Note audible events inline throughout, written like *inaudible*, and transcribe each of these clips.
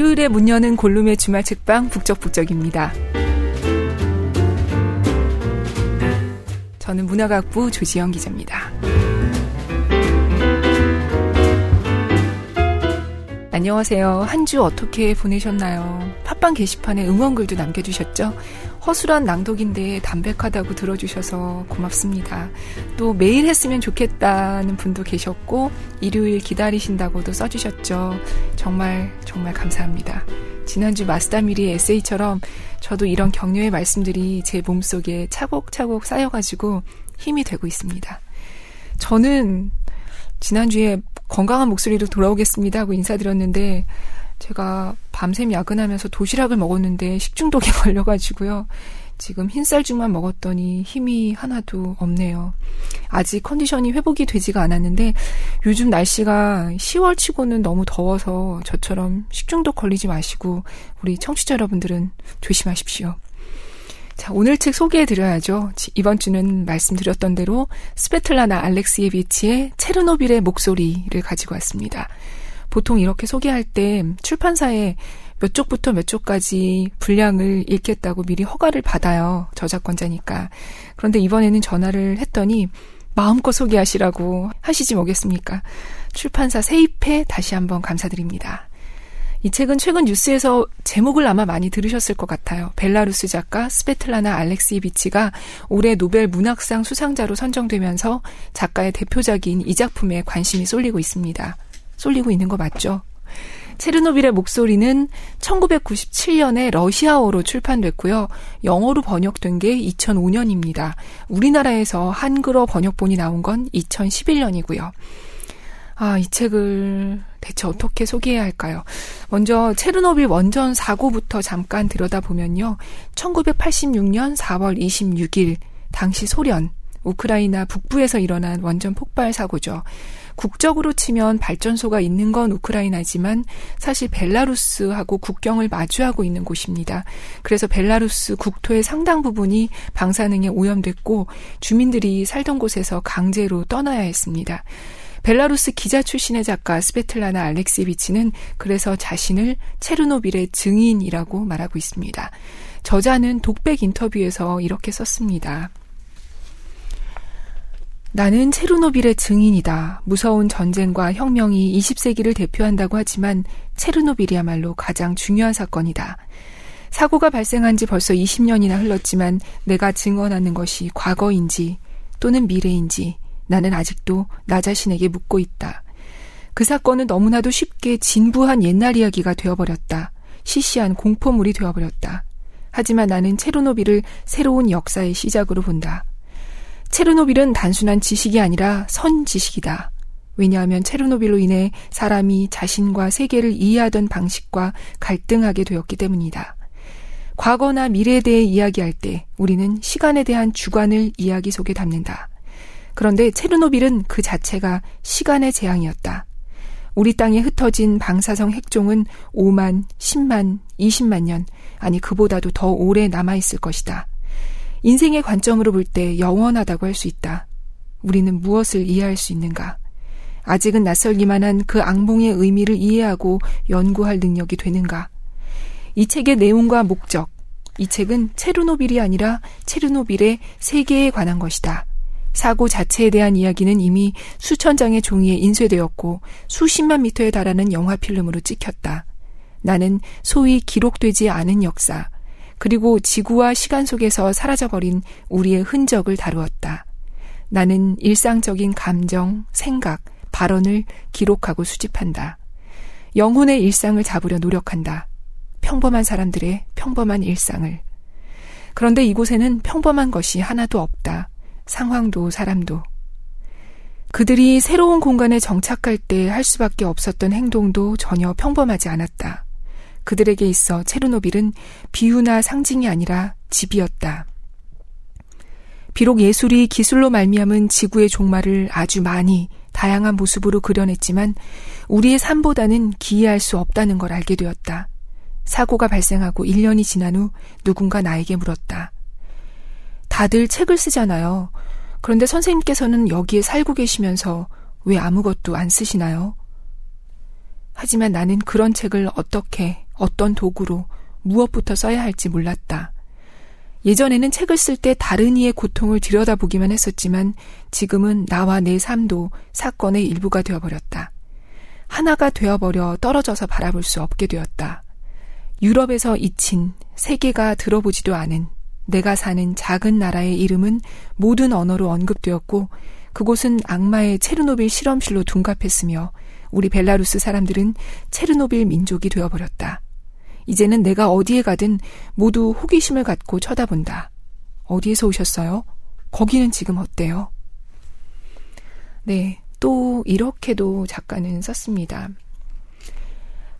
일요일에 문 여는 골룸의 주말 책방 북적북적입니다. 저는 문화각부 조지영 기자입니다. 안녕하세요. 한 주 어떻게 보내셨나요? 팟빵 게시판에 응원글도 남겨주셨죠? 허술한 낭독인데 담백하다고 들어주셔서 고맙습니다. 또 매일 했으면 좋겠다는 분도 계셨고, 일요일 기다리신다고도 써주셨죠. 정말, 정말 감사합니다. 지난주 마스다미리 에세이처럼 저도 이런 격려의 말씀들이 제 몸속에 차곡차곡 쌓여가지고 힘이 되고 있습니다. 저는 지난주에 건강한 목소리로 돌아오겠습니다 하고 인사드렸는데 제가 밤샘 야근하면서 도시락을 먹었는데 식중독에 *laughs* 걸려가지고요. 지금 흰쌀죽만 먹었더니 힘이 하나도 없네요. 아직 컨디션이 회복이 되지가 않았는데 요즘 날씨가 10월 치고는 너무 더워서 저처럼 식중독 걸리지 마시고 우리 청취자 여러분들은 조심하십시오. 자, 오늘 책 소개해 드려야죠. 이번 주는 말씀드렸던 대로 스페틀라나 알렉시에비치의 체르노빌의 목소리를 가지고 왔습니다. 보통 이렇게 소개할 때 출판사에 몇 쪽부터 몇 쪽까지 분량을 읽겠다고 미리 허가를 받아요. 저작권자니까. 그런데 이번에는 전화를 했더니 마음껏 소개하시라고 하시지 뭐겠습니까? 출판사 세입회 다시 한번 감사드립니다. 이 책은 최근 뉴스에서 제목을 아마 많이 들으셨을 것 같아요. 벨라루스 작가 스페틀라나 알렉시비치가 올해 노벨 문학상 수상자로 선정되면서 작가의 대표작인 이 작품에 관심이 쏠리고 있습니다. 쏠리고 있는 거 맞죠? 체르노빌의 목소리는 1997년에 러시아어로 출판됐고요. 영어로 번역된 게 2005년입니다. 우리나라에서 한글어 번역본이 나온 건 2011년이고요. 아, 이 책을 대체 어떻게 소개해야 할까요? 먼저 체르노빌 원전 사고부터 잠깐 들여다보면요. 1986년 4월 26일 당시 소련 우크라이나 북부에서 일어난 원전 폭발 사고죠. 국적으로 치면 발전소가 있는 건 우크라이나지만 사실 벨라루스하고 국경을 마주하고 있는 곳입니다. 그래서 벨라루스 국토의 상당 부분이 방사능에 오염됐고 주민들이 살던 곳에서 강제로 떠나야 했습니다. 벨라루스 기자 출신의 작가 스베틀라나 알렉시비치는 그래서 자신을 체르노빌의 증인이라고 말하고 있습니다. 저자는 독백 인터뷰에서 이렇게 썼습니다. 나는 체르노빌의 증인이다. 무서운 전쟁과 혁명이 20세기를 대표한다고 하지만 체르노빌이야말로 가장 중요한 사건이다. 사고가 발생한 지 벌써 20년이나 흘렀지만 내가 증언하는 것이 과거인지 또는 미래인지 나는 아직도 나 자신에게 묻고 있다. 그 사건은 너무나도 쉽게 진부한 옛날 이야기가 되어버렸다. 시시한 공포물이 되어버렸다. 하지만 나는 체르노빌을 새로운 역사의 시작으로 본다. 체르노빌은 단순한 지식이 아니라 선지식이다. 왜냐하면 체르노빌로 인해 사람이 자신과 세계를 이해하던 방식과 갈등하게 되었기 때문이다. 과거나 미래에 대해 이야기할 때 우리는 시간에 대한 주관을 이야기 속에 담는다. 그런데 체르노빌은 그 자체가 시간의 재앙이었다. 우리 땅에 흩어진 방사성 핵종은 5만, 10만, 20만 년, 아니 그보다도 더 오래 남아있을 것이다. 인생의 관점으로 볼 때 영원하다고 할 수 있다. 우리는 무엇을 이해할 수 있는가? 아직은 낯설기만 한 그 악몽의 의미를 이해하고 연구할 능력이 되는가? 이 책의 내용과 목적, 이 책은 체르노빌이 아니라 체르노빌의 세계에 관한 것이다. 사고 자체에 대한 이야기는 이미 수천 장의 종이에 인쇄되었고 수십만 미터에 달하는 영화 필름으로 찍혔다. 나는 소위 기록되지 않은 역사, 그리고 지구와 시간 속에서 사라져버린 우리의 흔적을 다루었다. 나는 일상적인 감정, 생각, 발언을 기록하고 수집한다. 영혼의 일상을 잡으려 노력한다. 평범한 사람들의 평범한 일상을. 그런데 이곳에는 평범한 것이 하나도 없다. 상황도 사람도. 그들이 새로운 공간에 정착할 때 할 수밖에 없었던 행동도 전혀 평범하지 않았다. 그들에게 있어 체르노빌은 비유나 상징이 아니라 집이었다. 비록 예술이 기술로 말미암은 지구의 종말을 아주 많이 다양한 모습으로 그려냈지만 우리의 삶보다는 기이할 수 없다는 걸 알게 되었다. 사고가 발생하고 1년이 지난 후 누군가 나에게 물었다. 다들 책을 쓰잖아요. 그런데 선생님께서는 여기에 살고 계시면서 왜 아무것도 안 쓰시나요? 하지만 나는 그런 책을 어떻게 어떤 도구로 무엇부터 써야 할지 몰랐다. 예전에는 책을 쓸 때 다른 이의 고통을 들여다보기만 했었지만 지금은 나와 내 삶도 사건의 일부가 되어버렸다. 하나가 되어버려 떨어져서 바라볼 수 없게 되었다. 유럽에서 잊힌 세계가 들어보지도 않은 내가 사는 작은 나라의 이름은 모든 언어로 언급되었고 그곳은 악마의 체르노빌 실험실로 둔갑했으며 우리 벨라루스 사람들은 체르노빌 민족이 되어버렸다. 이제는 내가 어디에 가든 모두 호기심을 갖고 쳐다본다. 어디에서 오셨어요? 거기는 지금 어때요? 네, 또 이렇게도 작가는 썼습니다.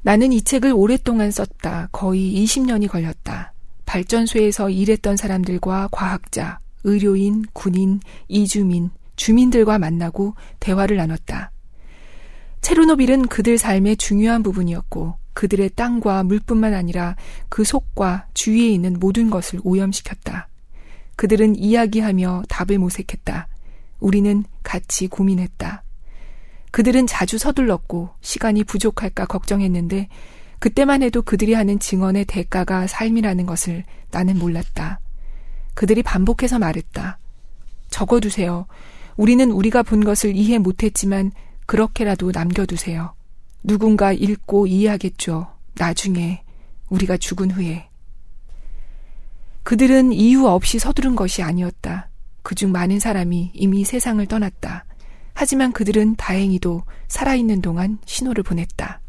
나는 이 책을 오랫동안 썼다. 거의 20년이 걸렸다. 발전소에서 일했던 사람들과 과학자, 의료인, 군인, 이주민, 주민들과 만나고 대화를 나눴다. 체르노빌은 그들 삶의 중요한 부분이었고 그들의 땅과 물뿐만 아니라 그 속과 주위에 있는 모든 것을 오염시켰다. 그들은 이야기하며 답을 모색했다. 우리는 같이 고민했다. 그들은 자주 서둘렀고 시간이 부족할까 걱정했는데 그때만 해도 그들이 하는 증언의 대가가 삶이라는 것을 나는 몰랐다. 그들이 반복해서 말했다. 적어두세요. 우리는 우리가 본 것을 이해 못했지만 그렇게라도 남겨두세요. 누군가 읽고 이해하겠죠. 나중에 우리가 죽은 후에. 그들은 이유 없이 서두른 것이 아니었다. 그중 많은 사람이 이미 세상을 떠났다. 하지만 그들은 다행히도 살아있는 동안 신호를 보냈다.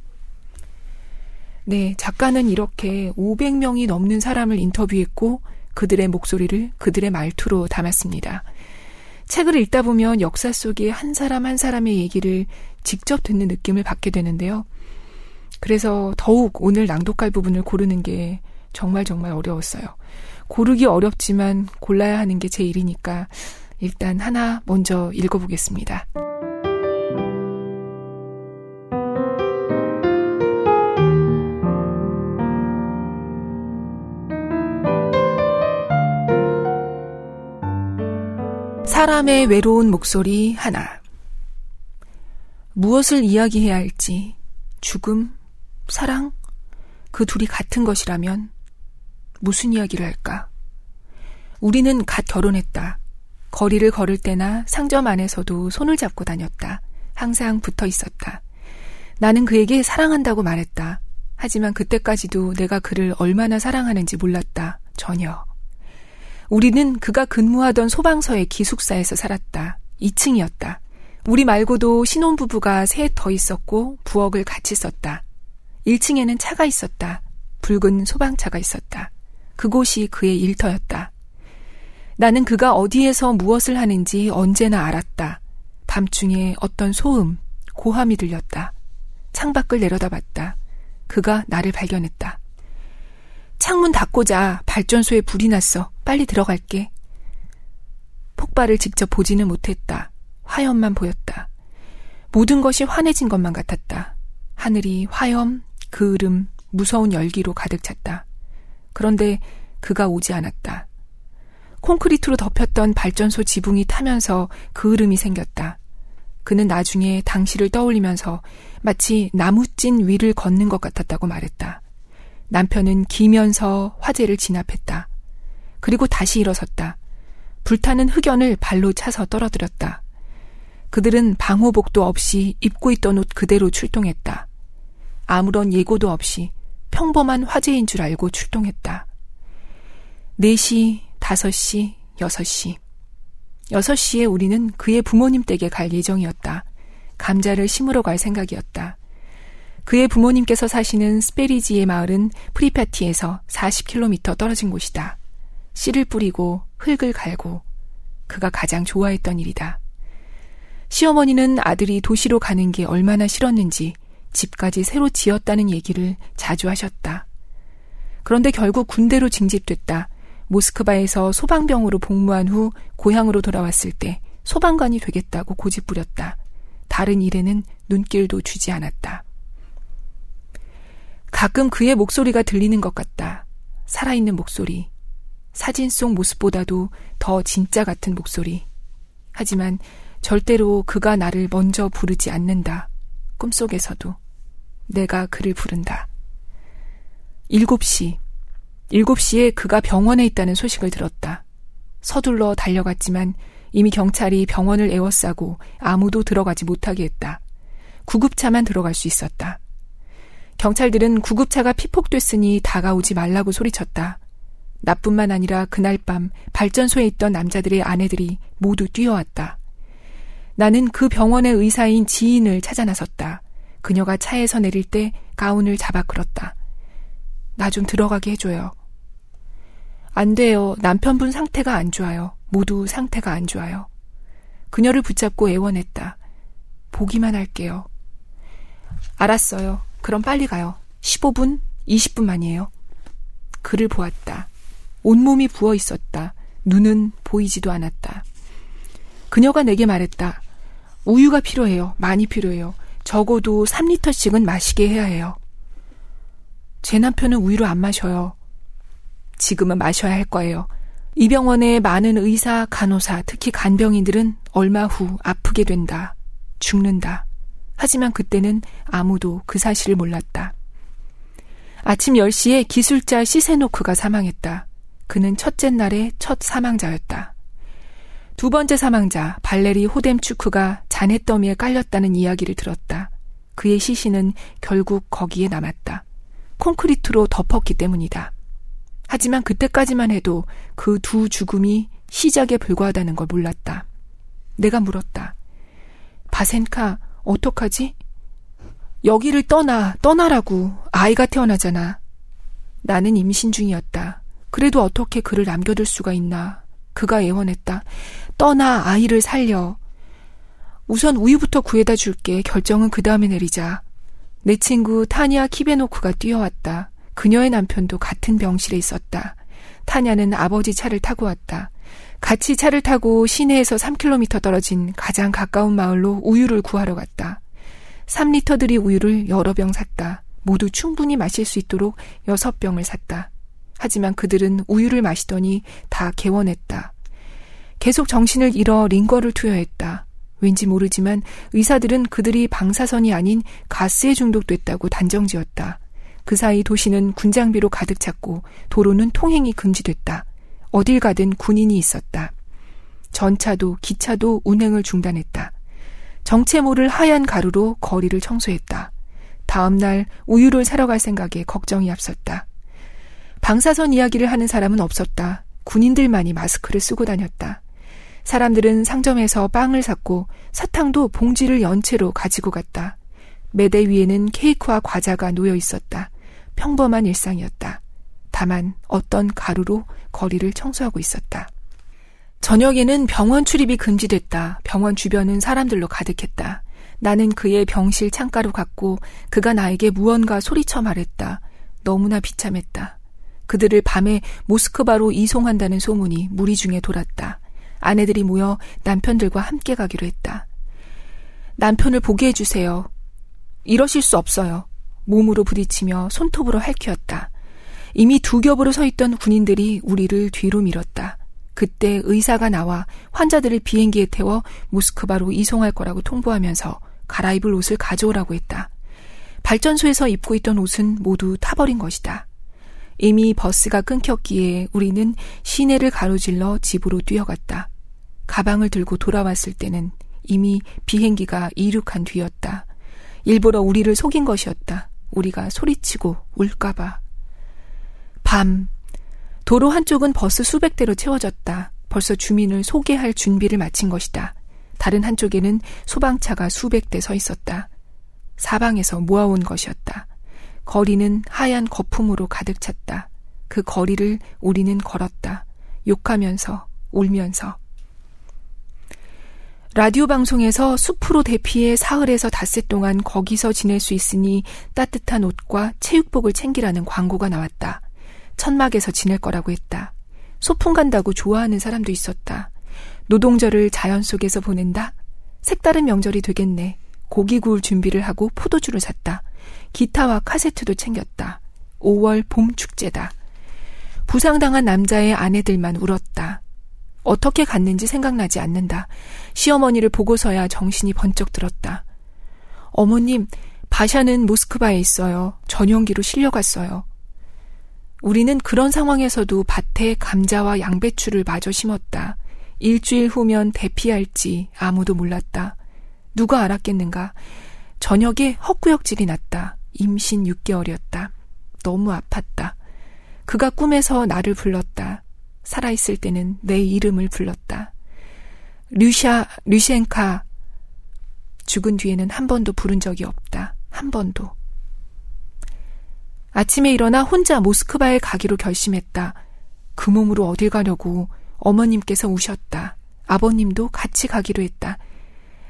네, 작가는 이렇게 500명이 넘는 사람을 인터뷰했고 그들의 목소리를 그들의 말투로 담았습니다. 책을 읽다 보면 역사 속에 한 사람 한 사람의 얘기를 직접 듣는 느낌을 받게 되는데요. 그래서 더욱 오늘 낭독할 부분을 고르는 게 정말 정말 어려웠어요. 고르기 어렵지만 골라야 하는 게 제 일이니까 일단 하나 먼저 읽어보겠습니다. 사람의 외로운 목소리 하나. 무엇을 이야기해야 할지, 죽음, 사랑, 그 둘이 같은 것이라면 무슨 이야기를 할까? 우리는 갓 결혼했다. 거리를 걸을 때나 상점 안에서도 손을 잡고 다녔다. 항상 붙어 있었다. 나는 그에게 사랑한다고 말했다. 하지만 그때까지도 내가 그를 얼마나 사랑하는지 몰랐다. 전혀. 우리는 그가 근무하던 소방서의 기숙사에서 살았다. 2층이었다. 우리 말고도 신혼부부가 셋 더 있었고 부엌을 같이 썼다. 1층에는 차가 있었다. 붉은 소방차가 있었다. 그곳이 그의 일터였다. 나는 그가 어디에서 무엇을 하는지 언제나 알았다. 밤중에 어떤 소음, 고함이 들렸다. 창밖을 내려다봤다. 그가 나를 발견했다. 창문 닫고자 발전소에 불이 났어. 빨리 들어갈게. 폭발을 직접 보지는 못했다. 화염만 보였다. 모든 것이 환해진 것만 같았다. 하늘이 화염, 그을음, 무서운 열기로 가득 찼다. 그런데 그가 오지 않았다. 콘크리트로 덮였던 발전소 지붕이 타면서 그을음이 생겼다. 그는 나중에 당시를 떠올리면서 마치 나무찐 위를 걷는 것 같았다고 말했다. 남편은 기면서 화재를 진압했다. 그리고 다시 일어섰다. 불타는 흑연을 발로 차서 떨어뜨렸다. 그들은 방호복도 없이 입고 있던 옷 그대로 출동했다. 아무런 예고도 없이 평범한 화재인 줄 알고 출동했다. 4시, 5시, 6시. 6시에 우리는 그의 부모님 댁에 갈 예정이었다. 감자를 심으러 갈 생각이었다. 그의 부모님께서 사시는 스페리지의 마을은 프리파티에서 40km 떨어진 곳이다. 씨를 뿌리고 흙을 갈고 그가 가장 좋아했던 일이다. 시어머니는 아들이 도시로 가는 게 얼마나 싫었는지 집까지 새로 지었다는 얘기를 자주 하셨다. 그런데 결국 군대로 징집됐다. 모스크바에서 소방병으로 복무한 후 고향으로 돌아왔을 때 소방관이 되겠다고 고집부렸다. 다른 일에는 눈길도 주지 않았다. 가끔 그의 목소리가 들리는 것 같다. 살아있는 목소리. 사진 속 모습보다도 더 진짜 같은 목소리. 하지만 절대로 그가 나를 먼저 부르지 않는다. 꿈속에서도. 내가 그를 부른다. 7시. 7시에 그가 병원에 있다는 소식을 들었다. 서둘러 달려갔지만 이미 경찰이 병원을 에워싸고 아무도 들어가지 못하게 했다. 구급차만 들어갈 수 있었다. 경찰들은 구급차가 피폭됐으니 다가오지 말라고 소리쳤다. 나뿐만 아니라 그날 밤 발전소에 있던 남자들의 아내들이 모두 뛰어왔다. 나는 그 병원의 의사인 지인을 찾아 나섰다. 그녀가 차에서 내릴 때 가운을 잡아 끌었다. 나 좀 들어가게 해줘요. 안 돼요. 남편분 상태가 안 좋아요. 모두 상태가 안 좋아요. 그녀를 붙잡고 애원했다. 보기만 할게요. 알았어요. 그럼 빨리 가요. 15분, 20분 만이에요. 그를 보았다. 온몸이 부어 있었다. 눈은 보이지도 않았다. 그녀가 내게 말했다. 우유가 필요해요. 많이 필요해요. 적어도 3리터씩은 마시게 해야 해요. 제 남편은 우유를 안 마셔요. 지금은 마셔야 할 거예요. 이 병원의 많은 의사, 간호사, 특히 간병인들은 얼마 후 아프게 된다. 죽는다. 하지만 그때는 아무도 그 사실을 몰랐다. 아침 10시에 기술자 시세노크가 사망했다. 그는 첫째 날의 첫 사망자였다. 두 번째 사망자 발레리 호뎀추크가 잔해더미에 깔렸다는 이야기를 들었다. 그의 시신은 결국 거기에 남았다. 콘크리트로 덮었기 때문이다. 하지만 그때까지만 해도 그 두 죽음이 시작에 불과하다는 걸 몰랐다. 내가 물었다. 바센카, 어떡하지? 여기를 떠나, 떠나라고. 아이가 태어나잖아. 나는 임신 중이었다. 그래도 어떻게 그를 남겨둘 수가 있나. 그가 애원했다. 떠나 아이를 살려. 우선 우유부터 구해다 줄게. 결정은 그 다음에 내리자. 내 친구 타니아 키베노크가 뛰어왔다. 그녀의 남편도 같은 병실에 있었다. 타냐는 아버지 차를 타고 왔다. 같이 차를 타고 시내에서 3km 떨어진 가장 가까운 마을로 우유를 구하러 갔다. 3리터 들이 우유를 여러 병 샀다. 모두 충분히 마실 수 있도록 6병을 샀다. 하지만 그들은 우유를 마시더니 다 개원했다. 계속 정신을 잃어 링거를 투여했다. 왠지 모르지만 의사들은 그들이 방사선이 아닌 가스에 중독됐다고 단정지었다. 그 사이 도시는 군장비로 가득 찼고 도로는 통행이 금지됐다. 어딜 가든 군인이 있었다. 전차도 기차도 운행을 중단했다. 정체 모를 하얀 가루로 거리를 청소했다. 다음 날 우유를 사러 갈 생각에 걱정이 앞섰다. 방사선 이야기를 하는 사람은 없었다. 군인들만이 마스크를 쓰고 다녔다. 사람들은 상점에서 빵을 샀고 사탕도 봉지를 연체로 가지고 갔다. 매대 위에는 케이크와 과자가 놓여 있었다. 평범한 일상이었다. 다만 어떤 가루로 거리를 청소하고 있었다. 저녁에는 병원 출입이 금지됐다. 병원 주변은 사람들로 가득했다. 나는 그의 병실 창가로 갔고 그가 나에게 무언가 소리쳐 말했다. 너무나 비참했다. 그들을 밤에 모스크바로 이송한다는 소문이 무리 중에 돌았다. 아내들이 모여 남편들과 함께 가기로 했다. 남편을 보게 해주세요. 이러실 수 없어요. 몸으로 부딪히며 손톱으로 핥혔다. 이미 두 겹으로 서 있던 군인들이 우리를 뒤로 밀었다. 그때 의사가 나와 환자들을 비행기에 태워 모스크바로 이송할 거라고 통보하면서 갈아입을 옷을 가져오라고 했다. 발전소에서 입고 있던 옷은 모두 타버린 것이다. 이미 버스가 끊겼기에 우리는 시내를 가로질러 집으로 뛰어갔다. 가방을 들고 돌아왔을 때는 이미 비행기가 이륙한 뒤였다. 일부러 우리를 속인 것이었다. 우리가 소리치고 울까봐. 밤. 도로 한쪽은 버스 수백 대로 채워졌다. 벌써 주민을 소개할 준비를 마친 것이다. 다른 한쪽에는 소방차가 수백 대 서 있었다. 사방에서 모아온 것이었다. 거리는 하얀 거품으로 가득 찼다. 그 거리를 우리는 걸었다. 욕하면서, 울면서. 라디오 방송에서 숲으로 대피해 사흘에서 닷새 동안 거기서 지낼 수 있으니 따뜻한 옷과 체육복을 챙기라는 광고가 나왔다. 천막에서 지낼 거라고 했다. 소풍 간다고 좋아하는 사람도 있었다. 노동절을 자연 속에서 보낸다? 색다른 명절이 되겠네. 고기 구울 준비를 하고 포도주를 샀다. 기타와 카세트도 챙겼다. 5월 봄 축제다. 부상당한 남자의 아내들만 울었다. 어떻게 갔는지 생각나지 않는다. 시어머니를 보고서야 정신이 번쩍 들었다. 어머님, 바샤는 모스크바에 있어요. 전용기로 실려갔어요. 우리는 그런 상황에서도 밭에 감자와 양배추를 마저 심었다. 일주일 후면 대피할지 아무도 몰랐다. 누가 알았겠는가? 저녁에 헛구역질이 났다. 임신 6개월이었다. 너무 아팠다. 그가 꿈에서 나를 불렀다. 살아있을 때는 내 이름을 불렀다. 류샤, 류시엔카. 죽은 뒤에는 한 번도 부른 적이 없다. 한 번도. 아침에 일어나 혼자 모스크바에 가기로 결심했다. 그 몸으로 어딜 가려고 어머님께서 우셨다. 아버님도 같이 가기로 했다.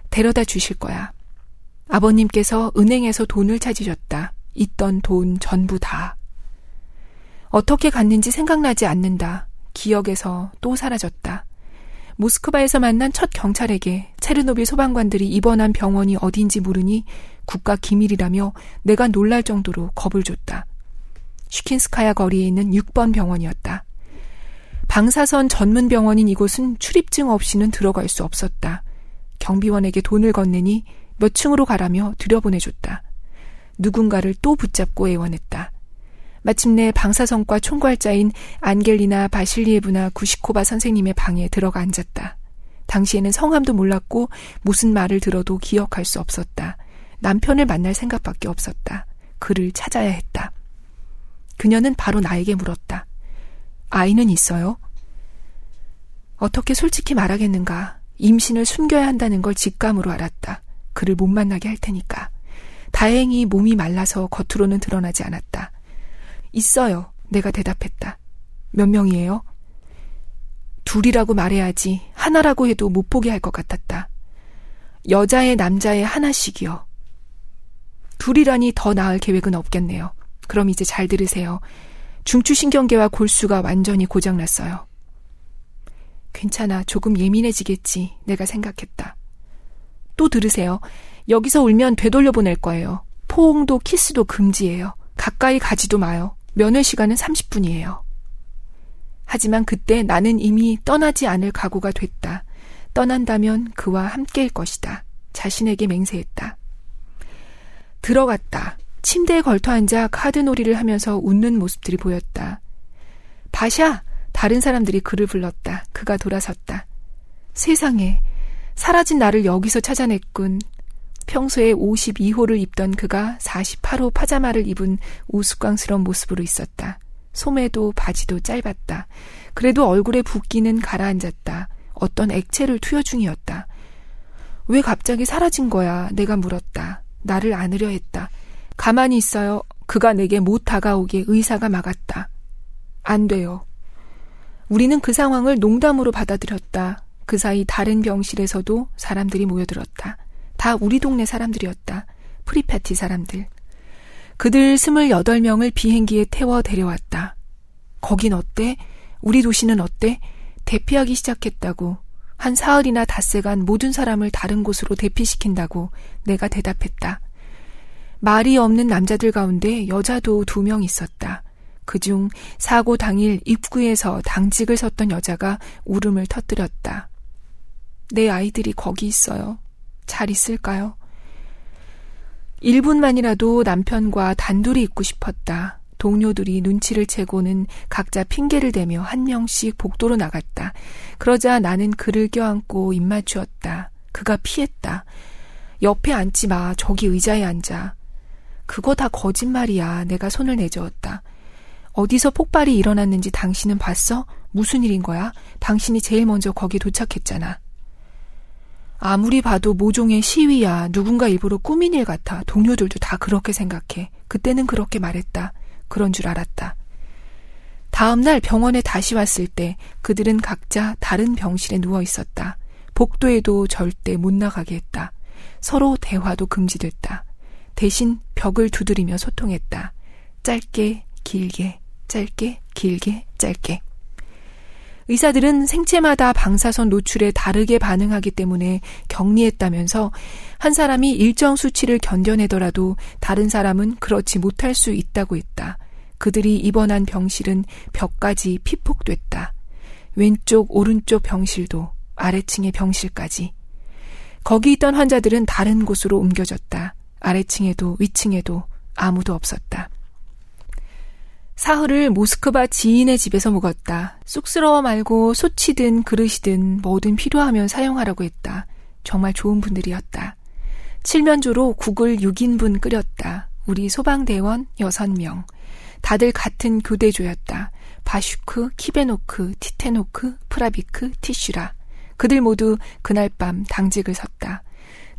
데려다 주실 거야. 아버님께서 은행에서 돈을 찾으셨다. 있던 돈 전부 다. 어떻게 갔는지 생각나지 않는다. 기억에서 또 사라졌다. 모스크바에서 만난 첫 경찰에게 체르노빌 소방관들이 입원한 병원이 어딘지 모르니 국가 기밀이라며 내가 놀랄 정도로 겁을 줬다. 슈킨스카야 거리에 있는 6번 병원이었다. 방사선 전문 병원인 이곳은 출입증 없이는 들어갈 수 없었다. 경비원에게 돈을 건네니 몇 층으로 가라며 들여보내줬다. 누군가를 또 붙잡고 애원했다. 마침내 방사선과 총괄자인 안겔리나 바실리에브나 구시코바 선생님의 방에 들어가 앉았다. 당시에는 성함도 몰랐고 무슨 말을 들어도 기억할 수 없었다. 남편을 만날 생각밖에 없었다. 그를 찾아야 했다. 그녀는 바로 나에게 물었다. 아이는 있어요? 어떻게 솔직히 말하겠는가. 임신을 숨겨야 한다는 걸 직감으로 알았다. 그를 못 만나게 할 테니까. 다행히 몸이 말라서 겉으로는 드러나지 않았다. 있어요. 내가 대답했다. 몇 명이에요? 둘이라고 말해야지 하나라고 해도 못 보게 할 것 같았다. 여자의 남자의 하나씩이요. 둘이라니 더 나을 계획은 없겠네요. 그럼 이제 잘 들으세요. 중추신경계와 골수가 완전히 고장났어요. 괜찮아. 조금 예민해지겠지. 내가 생각했다. 또 들으세요. 여기서 울면 되돌려 보낼 거예요. 포옹도 키스도 금지예요. 가까이 가지도 마요. 면회 시간은 30분이에요. 하지만 그때 나는 이미 떠나지 않을 각오가 됐다. 떠난다면 그와 함께일 것이다. 자신에게 맹세했다. 들어갔다. 침대에 걸터 앉아 카드놀이를 하면서 웃는 모습들이 보였다. 바샤! 다른 사람들이 그를 불렀다. 그가 돌아섰다. 세상에, 사라진 나를 여기서 찾아냈군. 평소에 52호를 입던 그가 48호 파자마를 입은 우스꽝스러운 모습으로 있었다. 소매도 바지도 짧았다. 그래도 얼굴에 붓기는 가라앉았다. 어떤 액체를 투여 중이었다. 왜 갑자기 사라진 거야? 내가 물었다. 나를 안으려 했다. 가만히 있어요. 그가 내게 못 다가오게 의사가 막았다. 안 돼요. 우리는 그 상황을 농담으로 받아들였다. 그 사이 다른 병실에서도 사람들이 모여들었다. 다 우리 동네 사람들이었다. 프리패티 사람들. 그들 28명을 비행기에 태워 데려왔다. 거긴 어때? 우리 도시는 어때? 대피하기 시작했다고. 한 사흘이나 닷새간 모든 사람을 다른 곳으로 대피시킨다고 내가 대답했다. 말이 없는 남자들 가운데 여자도 두 명 있었다. 그중 사고 당일 입구에서 당직을 섰던 여자가 울음을 터뜨렸다. 내 아이들이 거기 있어요. 잘 있을까요? 1분만이라도 남편과 단둘이 있고 싶었다. 동료들이 눈치를 채고는 각자 핑계를 대며 한 명씩 복도로 나갔다. 그러자 나는 그를 껴안고 입맞추었다. 그가 피했다. 옆에 앉지 마. 저기 의자에 앉아. 그거 다 거짓말이야. 내가 손을 내저었다. 어디서 폭발이 일어났는지 당신은 봤어? 무슨 일인 거야? 당신이 제일 먼저 거기 도착했잖아. 아무리 봐도 모종의 시위야. 누군가 일부러 꾸민 일 같아. 동료들도 다 그렇게 생각해. 그때는 그렇게 말했다. 그런 줄 알았다. 다음날 병원에 다시 왔을 때 그들은 각자 다른 병실에 누워 있었다. 복도에도 절대 못 나가게 했다. 서로 대화도 금지됐다. 대신 벽을 두드리며 소통했다. 짧게, 길게, 짧게, 길게, 짧게. 의사들은 생체마다 방사선 노출에 다르게 반응하기 때문에 격리했다면서 한 사람이 일정 수치를 견뎌내더라도 다른 사람은 그렇지 못할 수 있다고 했다. 그들이 입원한 병실은 벽까지 피폭됐다. 왼쪽, 오른쪽 병실도 아래층의 병실까지. 거기 있던 환자들은 다른 곳으로 옮겨졌다. 아래층에도 위층에도 아무도 없었다. 사흘을 모스크바 지인의 집에서 묵었다. 쑥스러워 말고 소치든 그릇이든 뭐든 필요하면 사용하라고 했다. 정말 좋은 분들이었다. 칠면조로 국을 6인분 끓였다. 우리 소방대원 6명. 다들 같은 교대조였다. 바슈크, 키베노크, 티테노크, 프라비크, 티슈라. 그들 모두 그날 밤 당직을 섰다.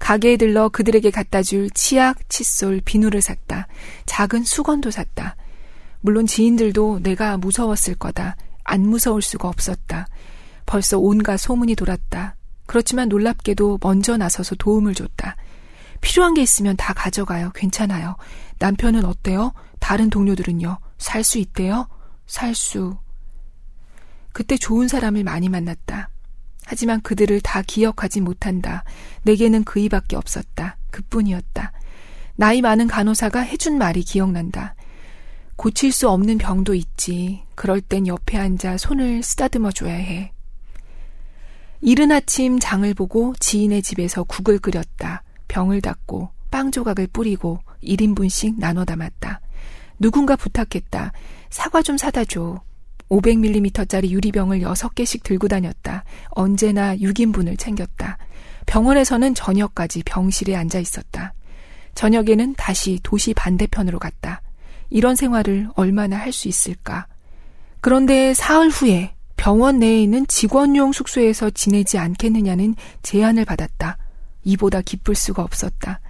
가게에 들러 그들에게 갖다 줄 치약, 칫솔, 비누를 샀다. 작은 수건도 샀다. 물론 지인들도 내가 무서웠을 거다. 안 무서울 수가 없었다. 벌써 온갖 소문이 돌았다. 그렇지만 놀랍게도 먼저 나서서 도움을 줬다. 필요한 게 있으면 다 가져가요. 괜찮아요. 남편은 어때요? 다른 동료들은요? 살 수 있대요? 살 수. 그때 좋은 사람을 많이 만났다. 하지만 그들을 다 기억하지 못한다. 내게는 그이밖에 없었다. 그뿐이었다. 나이 많은 간호사가 해준 말이 기억난다. 고칠 수 없는 병도 있지. 그럴 땐 옆에 앉아 손을 쓰다듬어 줘야 해. 이른 아침 장을 보고 지인의 집에서 국을 끓였다. 병을 닦고 빵 조각을 뿌리고 1인분씩 나눠 담았다. 누군가 부탁했다. 사과 좀 사다 줘. 500ml짜리 유리병을 6개씩 들고 다녔다. 언제나 6인분을 챙겼다. 병원에서는 저녁까지 병실에 앉아 있었다. 저녁에는 다시 도시 반대편으로 갔다. 이런 생활을 얼마나 할 수 있을까. 그런데 사흘 후에 병원 내에 있는 직원용 숙소에서 지내지 않겠느냐는 제안을 받았다. 이보다 기쁠 수가 없었다.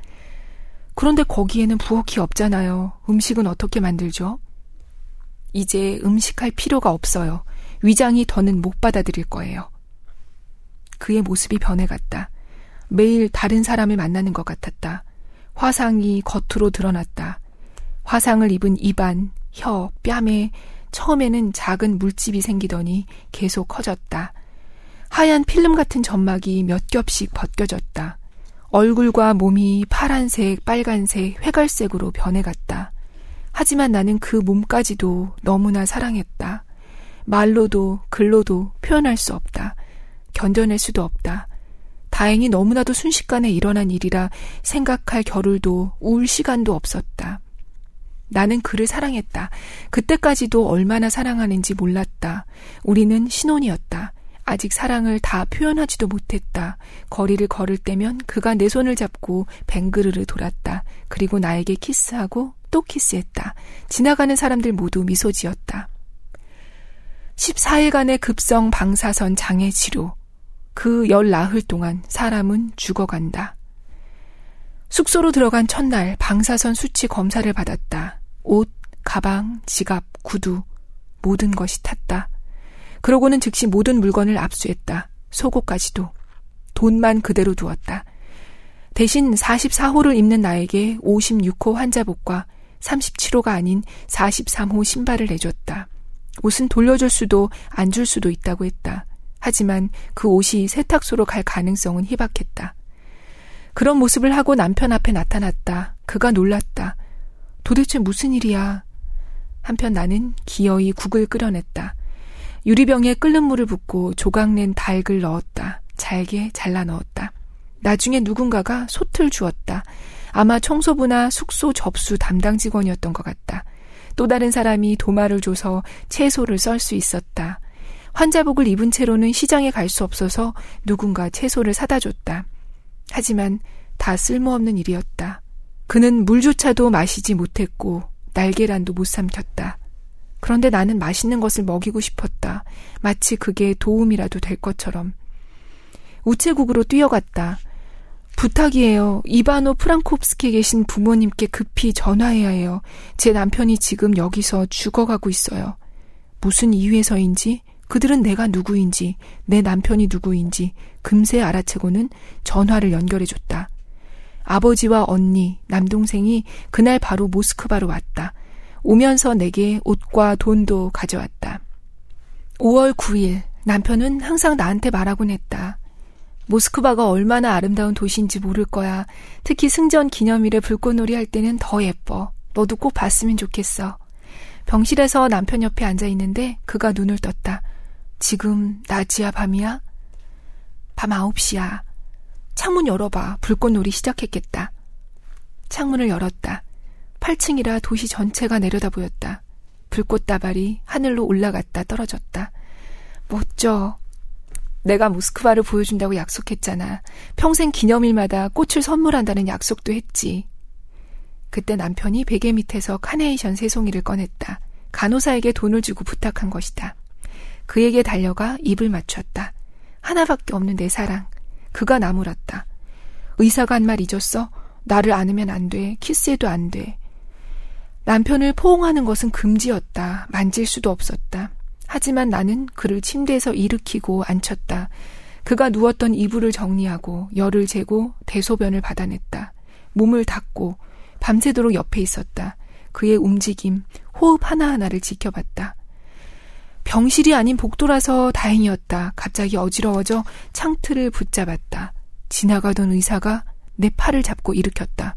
그런데 거기에는 부엌이 없잖아요. 음식은 어떻게 만들죠? 이제 음식할 필요가 없어요. 위장이 더는 못 받아들일 거예요. 그의 모습이 변해갔다. 매일 다른 사람을 만나는 것 같았다. 화상이 겉으로 드러났다. 화상을 입은 입안, 혀, 뺨에 처음에는 작은 물집이 생기더니 계속 커졌다. 하얀 필름 같은 점막이 몇 겹씩 벗겨졌다. 얼굴과 몸이 파란색, 빨간색, 회갈색으로 변해갔다. 하지만 나는 그 몸까지도 너무나 사랑했다. 말로도 글로도 표현할 수 없다. 견뎌낼 수도 없다. 다행히 너무나도 순식간에 일어난 일이라 생각할 겨를도 울 시간도 없었다. 나는 그를 사랑했다. 그때까지도 얼마나 사랑하는지 몰랐다. 우리는 신혼이었다. 아직 사랑을 다 표현하지도 못했다. 거리를 걸을 때면 그가 내 손을 잡고 뱅그르르 돌았다. 그리고 나에게 키스하고 또 키스했다. 지나가는 사람들 모두 미소 지었다. 14일간의 급성 방사선 장애 치료. 그 열 나흘 동안 사람은 죽어간다. 숙소로 들어간 첫날 방사선 수치 검사를 받았다. 옷, 가방, 지갑, 구두, 모든 것이 탔다. 그러고는 즉시 모든 물건을 압수했다. 속옷까지도. 돈만 그대로 두었다. 대신 44호를 입는 나에게 56호 환자복과 37호가 아닌 43호 신발을 내줬다. 옷은 돌려줄 수도 안 줄 수도 있다고 했다. 하지만 그 옷이 세탁소로 갈 가능성은 희박했다. 그런 모습을 하고 남편 앞에 나타났다. 그가 놀랐다. 도대체 무슨 일이야? 한편 나는 기어이 국을 끓여냈다. 유리병에 끓는 물을 붓고 조각낸 닭을 넣었다. 잘게 잘라 넣었다. 나중에 누군가가 솥을 주었다. 아마 청소부나 숙소 접수 담당 직원이었던 것 같다. 또 다른 사람이 도마를 줘서 채소를 썰 수 있었다. 환자복을 입은 채로는 시장에 갈 수 없어서 누군가 채소를 사다 줬다. 하지만 다 쓸모없는 일이었다. 그는 물조차도 마시지 못했고 날계란도 못 삼켰다. 그런데 나는 맛있는 것을 먹이고 싶었다. 마치 그게 도움이라도 될 것처럼. 우체국으로 뛰어갔다. 부탁이에요. 이바노 프랑코프스키에 계신 부모님께 급히 전화해야 해요. 제 남편이 지금 여기서 죽어가고 있어요. 무슨 이유에서인지, 그들은 내가 누구인지, 내 남편이 누구인지 금세 알아채고는 전화를 연결해줬다. 아버지와 언니, 남동생이 그날 바로 모스크바로 왔다. 오면서 내게 옷과 돈도 가져왔다. 5월 9일, 남편은 항상 나한테 말하곤 했다. 모스크바가 얼마나 아름다운 도시인지 모를 거야. 특히 승전 기념일에 불꽃놀이 할 때는 더 예뻐. 너도 꼭 봤으면 좋겠어. 병실에서 남편 옆에 앉아 있는데 그가 눈을 떴다. 지금 낮이야 밤이야? 밤 9시야. 창문 열어봐. 불꽃놀이 시작했겠다. 창문을 열었다. 8층이라 도시 전체가 내려다 보였다. 불꽃다발이 하늘로 올라갔다 떨어졌다. 멋져. 내가 모스크바를 보여준다고 약속했잖아. 평생 기념일마다 꽃을 선물한다는 약속도 했지. 그때 남편이 베개 밑에서 카네이션 세 송이를 꺼냈다. 간호사에게 돈을 주고 부탁한 것이다. 그에게 달려가 입을 맞췄다. 하나밖에 없는 내 사랑. 그가 나무랐다. 의사가 한 말 잊었어? 나를 안으면 안 돼. 키스해도 안 돼. 남편을 포옹하는 것은 금지였다. 만질 수도 없었다. 하지만 나는 그를 침대에서 일으키고 앉혔다. 그가 누웠던 이불을 정리하고 열을 재고 대소변을 받아냈다. 몸을 닦고 밤새도록 옆에 있었다. 그의 움직임, 호흡 하나하나를 지켜봤다. 병실이 아닌 복도라서 다행이었다. 갑자기 어지러워져 창틀을 붙잡았다. 지나가던 의사가 내 팔을 잡고 일으켰다.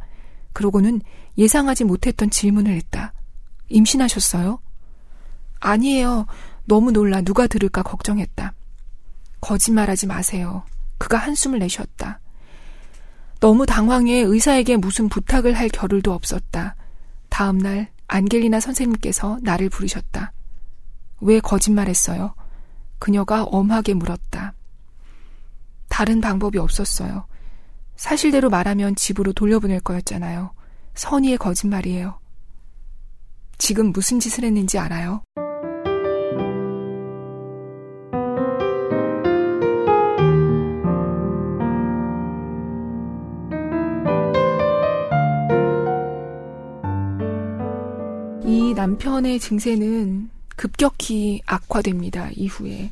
그러고는 예상하지 못했던 질문을 했다. 임신하셨어요? 아니에요. 너무 놀라 누가 들을까 걱정했다. 거짓말하지 마세요. 그가 한숨을 내쉬었다. 너무 당황해 의사에게 무슨 부탁을 할 겨를도 없었다. 다음 날 안겔리나 선생님께서 나를 부르셨다. 왜 거짓말했어요? 그녀가 엄하게 물었다. 다른 방법이 없었어요. 사실대로 말하면 집으로 돌려보낼 거였잖아요. 선의의 거짓말이에요. 지금 무슨 짓을 했는지 알아요? 남편의 증세는 급격히 악화됩니다. 이후에.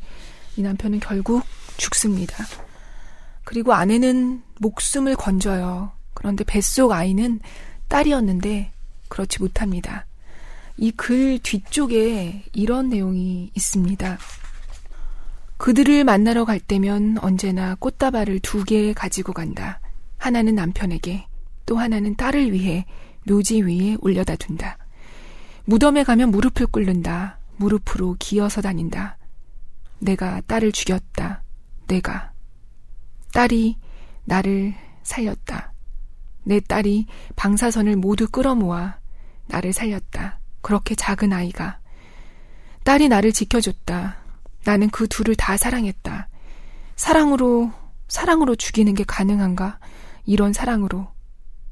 이 남편은 결국 죽습니다. 그리고 아내는 목숨을 건져요. 그런데 뱃속 아이는 딸이었는데 그렇지 못합니다. 이 글 뒤쪽에 이런 내용이 있습니다. 그들을 만나러 갈 때면 언제나 꽃다발을 두 개 가지고 간다. 하나는 남편에게, 또 하나는 딸을 위해 묘지 위에 올려다 둔다. 무덤에 가면 무릎을 꿇는다. 무릎으로 기어서 다닌다. 내가 딸을 죽였다. 내가. 딸이 나를 살렸다. 내 딸이 방사선을 모두 끌어모아 나를 살렸다. 그렇게 작은 아이가. 딸이 나를 지켜줬다. 나는 그 둘을 다 사랑했다. 사랑으로, 사랑으로 죽이는 게 가능한가? 이런 사랑으로.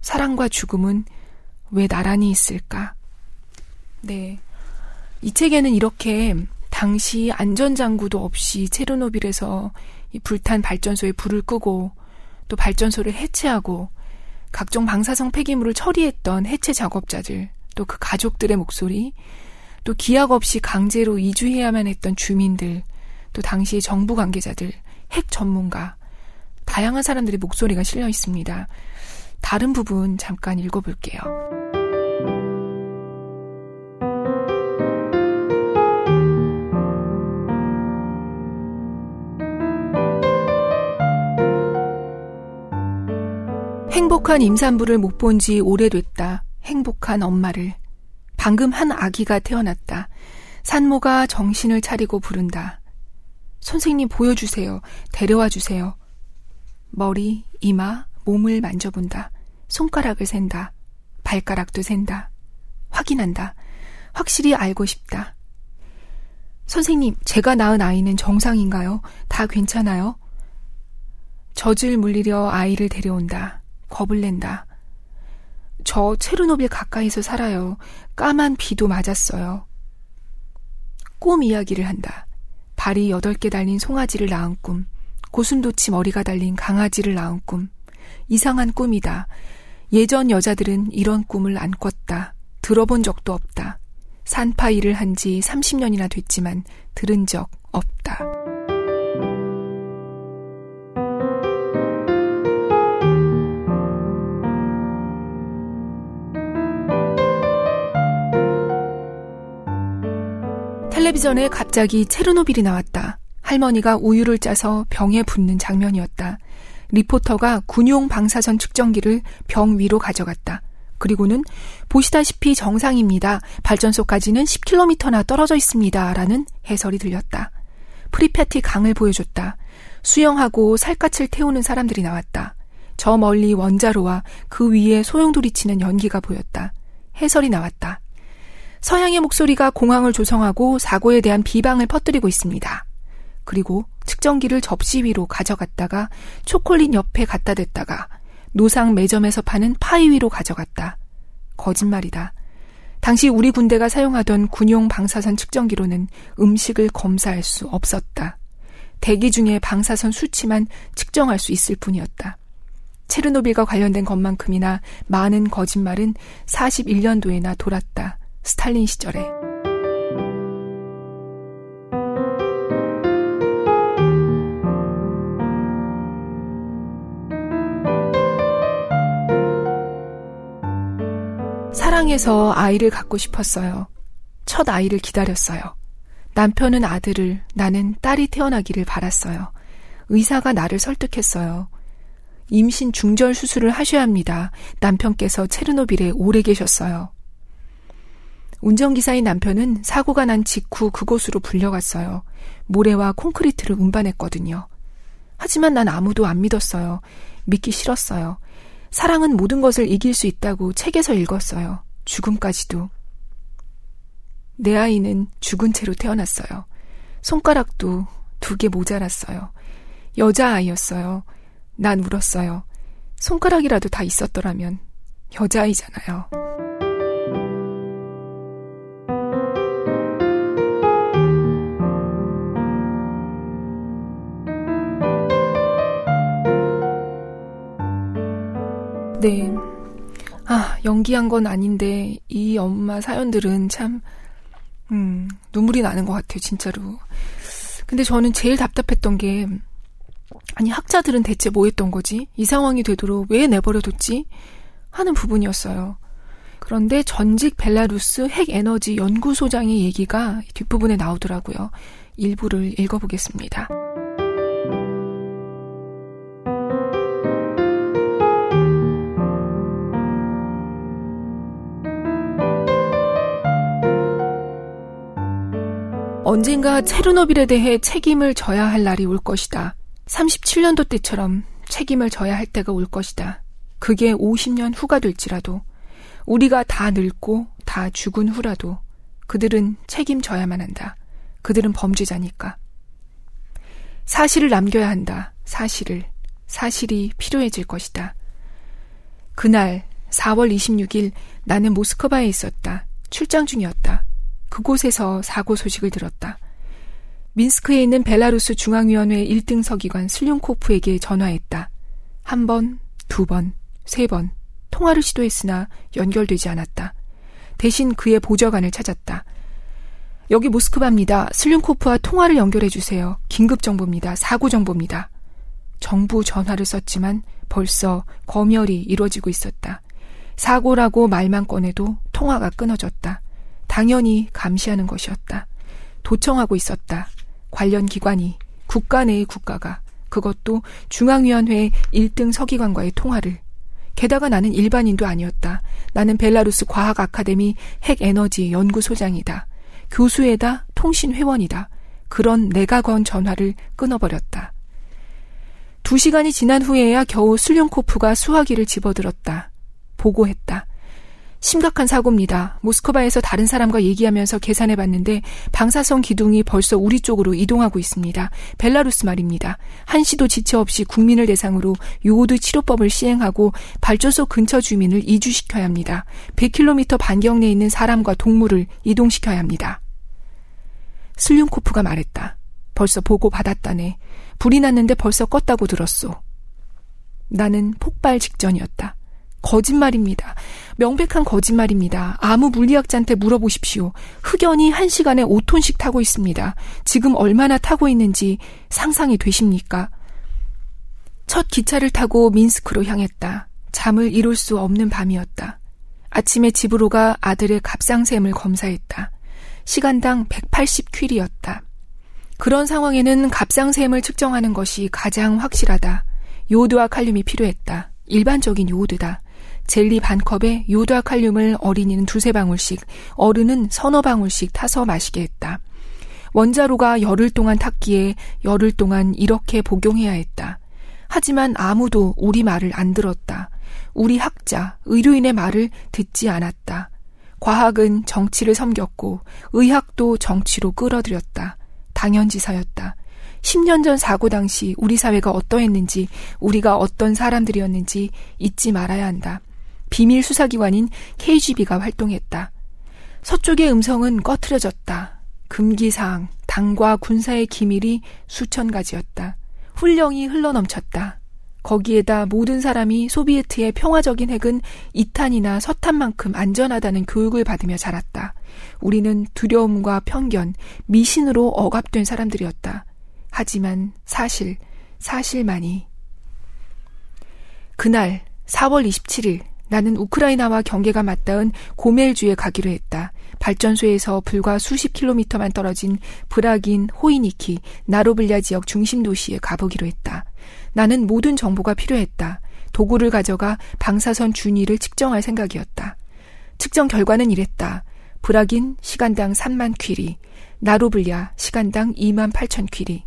사랑과 죽음은 왜 나란히 있을까? 네. 이 책에는 이렇게 당시 안전장구도 없이 체르노빌에서 이 불탄 발전소에 불을 끄고 또 발전소를 해체하고 각종 방사성 폐기물을 처리했던 해체 작업자들 또 그 가족들의 목소리 또 기약 없이 강제로 이주해야만 했던 주민들 또 당시 정부 관계자들 핵 전문가 다양한 사람들의 목소리가 실려 있습니다. 다른 부분 잠깐 읽어볼게요. 행복한 임산부를 못 본 지 오래됐다. 행복한 엄마를. 방금 한 아기가 태어났다. 산모가 정신을 차리고 부른다. 선생님 보여주세요. 데려와 주세요. 머리, 이마, 몸을 만져본다. 손가락을 센다. 발가락도 센다. 확인한다. 확실히 알고 싶다. 선생님, 제가 낳은 아이는 정상인가요? 다 괜찮아요? 젖을 물리려 아이를 데려온다. 겁을 낸다. 저 체르노빌 가까이서 살아요. 까만 비도 맞았어요. 꿈 이야기를 한다. 발이 여덟 개 달린 송아지를 낳은 꿈. 고슴도치 머리가 달린 강아지를 낳은 꿈. 이상한 꿈이다. 예전 여자들은 이런 꿈을 안 꿨다. 들어본 적도 없다. 산파 일을 한 지 30년이나 됐지만 들은 적 없다. 텔레비전에 갑자기 체르노빌이 나왔다. 할머니가 우유를 짜서 병에 붓는 장면이었다. 리포터가 군용 방사선 측정기를 병 위로 가져갔다. 그리고는 보시다시피 정상입니다. 발전소까지는 10km나 떨어져 있습니다. 라는 해설이 들렸다. 프리퍄티 강을 보여줬다. 수영하고 살갗을 태우는 사람들이 나왔다. 저 멀리 원자로와 그 위에 소용돌이 치는 연기가 보였다. 해설이 나왔다. 서양의 목소리가 공황을 조성하고 사고에 대한 비방을 퍼뜨리고 있습니다. 그리고 측정기를 접시 위로 가져갔다가 초콜릿 옆에 갖다 댔다가 노상 매점에서 파는 파이 위로 가져갔다. 거짓말이다. 당시 우리 군대가 사용하던 군용 방사선 측정기로는 음식을 검사할 수 없었다. 대기 중에 방사선 수치만 측정할 수 있을 뿐이었다. 체르노빌과 관련된 것만큼이나 많은 거짓말은 41년도에나 돌았다. 스탈린 시절에. 사랑해서 아이를 갖고 싶었어요. 첫 아이를 기다렸어요. 남편은 아들을, 나는 딸이 태어나기를 바랐어요. 의사가 나를 설득했어요. 임신 중절 수술을 하셔야 합니다. 남편께서 체르노빌에 오래 계셨어요. 운전기사인 남편은 사고가 난 직후 그곳으로 불려갔어요. 모래와 콘크리트를 운반했거든요. 하지만 난 아무도 안 믿었어요. 믿기 싫었어요. 사랑은 모든 것을 이길 수 있다고 책에서 읽었어요. 죽음까지도. 내 아이는 죽은 채로 태어났어요. 손가락도 두 개 모자랐어요. 여자아이였어요. 난 울었어요. 손가락이라도 다 있었더라면 여자아이잖아요. 네. 아, 연기한 건 아닌데, 이 엄마 사연들은 참, 음, 눈물이 나는 것 같아요, 진짜로. 근데 저는 제일 답답했던 게, 아니, 학자들은 대체 뭐 했던 거지? 이 상황이 되도록 왜 내버려뒀지? 하는 부분이었어요. 그런데 전직 벨라루스 핵에너지 연구소장의 얘기가 뒷부분에 나오더라고요. 일부를 읽어보겠습니다. 언젠가 체르노빌에 대해 책임을 져야 할 날이 올 것이다. 37년도 때처럼 책임을 져야 할 때가 올 것이다. 그게 50년 후가 될지라도 우리가 다 늙고 다 죽은 후라도 그들은 책임져야만 한다. 그들은 범죄자니까. 사실을 남겨야 한다. 사실을. 사실이 필요해질 것이다. 그날 4월 26일 나는 모스크바에 있었다. 출장 중이었다. 그곳에서 사고 소식을 들었다. 민스크에 있는 벨라루스 중앙위원회 1등 서기관 슬륜코프에게 전화했다. 한 번, 두 번, 세 번, 통화를 시도했으나 연결되지 않았다. 대신 그의 보좌관을 찾았다. 여기 모스크바입니다. 슬륜코프와 통화를 연결해 주세요. 긴급 정보입니다. 사고 정보입니다. 정부 전화를 썼지만 벌써 검열이 이루어지고 있었다. 사고라고 말만 꺼내도 통화가 끊어졌다. 당연히 감시하는 것이었다. 도청하고 있었다. 관련 기관이 국가 내의 국가가 그것도 중앙위원회 1등 서기관과의 통화를 게다가 나는 일반인도 아니었다. 나는 벨라루스 과학 아카데미 핵에너지 연구소장이다. 교수에다 통신회원이다. 그런 내가 건 전화를 끊어버렸다. 두 시간이 지난 후에야 겨우 술룡코프가 수화기를 집어들었다. 보고했다. 심각한 사고입니다. 모스크바에서 다른 사람과 얘기하면서 계산해 봤는데 방사선 기둥이 벌써 우리 쪽으로 이동하고 있습니다. 벨라루스 말입니다. 한시도 지체 없이 국민을 대상으로 요오드 치료법을 시행하고 발전소 근처 주민을 이주시켜야 합니다. 100km 반경 내에 있는 사람과 동물을 이동시켜야 합니다. 슬륜코프가 말했다. 벌써 보고 받았다네. 불이 났는데 벌써 껐다고 들었소. 나는 폭발 직전이었다. 거짓말입니다. 명백한 거짓말입니다. 아무 물리학자한테 물어보십시오. 흑연이 한 시간에 5톤씩 타고 있습니다. 지금 얼마나 타고 있는지 상상이 되십니까? 첫 기차를 타고 민스크로 향했다. 잠을 이룰 수 없는 밤이었다. 아침에 집으로 가 아들의 갑상샘을 검사했다. 시간당 180퀴리였다. 그런 상황에는 갑상샘을 측정하는 것이 가장 확실하다. 요오드와 칼륨이 필요했다. 일반적인 요오드다. 젤리 반 컵에 요다 칼륨을 어린이는 두세 방울씩, 어른은 서너 방울씩 타서 마시게 했다. 원자로가 열흘 동안 탔기에 열흘 동안 이렇게 복용해야 했다. 하지만 아무도 우리 말을 안 들었다. 우리 학자, 의료인의 말을 듣지 않았다. 과학은 정치를 섬겼고 의학도 정치로 끌어들였다. 당연지사였다. 10년 전 사고 당시 우리 사회가 어떠했는지, 우리가 어떤 사람들이었는지 잊지 말아야 한다. 비밀 수사기관인 KGB가 활동했다. 서쪽의 음성은 꺼트려졌다. 금기사항, 당과 군사의 기밀이 수천 가지였다. 훈령이 흘러넘쳤다. 거기에다 모든 사람이 소비에트의 평화적인 핵은 이탄이나 서탄만큼 안전하다는 교육을 받으며 자랐다. 우리는 두려움과 편견, 미신으로 억압된 사람들이었다. 하지만 사실, 사실만이. 그날 4월 27일 나는 우크라이나와 경계가 맞닿은 고멜주에 가기로 했다. 발전소에서 불과 수십 킬로미터만 떨어진 브라긴, 호이니키, 나로블야 지역 중심 도시에 가보기로 했다. 나는 모든 정보가 필요했다. 도구를 가져가 방사선 준위를 측정할 생각이었다. 측정 결과는 이랬다. 브라긴 시간당 3만 퀴리, 나로블야 시간당 2만 8천 퀴리.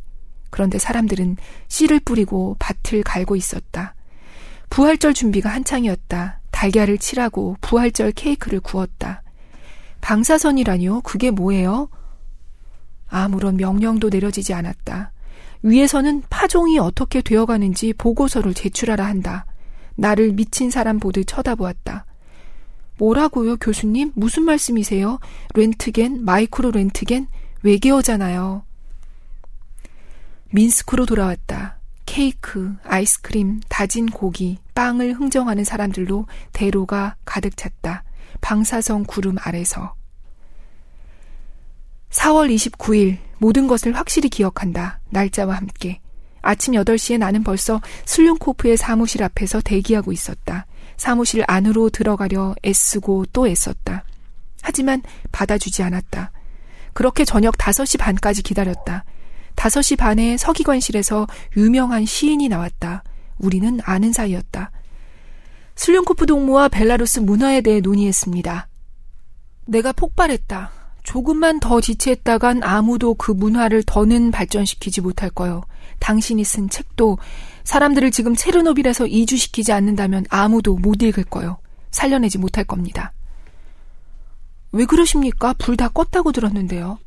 그런데 사람들은 씨를 뿌리고 밭을 갈고 있었다. 부활절 준비가 한창이었다. 달걀을 칠하고 부활절 케이크를 구웠다. 방사선이라니요? 그게 뭐예요? 아무런 명령도 내려지지 않았다. 위에서는 파종이 어떻게 되어가는지 보고서를 제출하라 한다. 나를 미친 사람 보듯 쳐다보았다. 뭐라고요, 교수님? 무슨 말씀이세요? 렌트겐, 마이크로 렌트겐, 외계어잖아요. 민스크로 돌아왔다. 케이크, 아이스크림, 다진 고기, 빵을 흥정하는 사람들로 대로가 가득 찼다. 방사성 구름 아래서. 4월 29일 모든 것을 확실히 기억한다. 날짜와 함께. 아침 8시에 나는 벌써 슬륜코프의 사무실 앞에서 대기하고 있었다. 사무실 안으로 들어가려 애쓰고 또 애썼다. 하지만 받아주지 않았다. 그렇게 저녁 5시 반까지 기다렸다. 5시 반에 서기관실에서 유명한 시인이 나왔다. 우리는 아는 사이였다. 슬륜코프 동무와 벨라루스 문화에 대해 논의했습니다. 내가 폭발했다. 조금만 더 지체했다간 아무도 그 문화를 더는 발전시키지 못할 거요. 당신이 쓴 책도 사람들을 지금 체르노빌에서 이주시키지 않는다면 아무도 못 읽을 거요. 살려내지 못할 겁니다. 왜 그러십니까? 불 다 껐다고 들었는데요.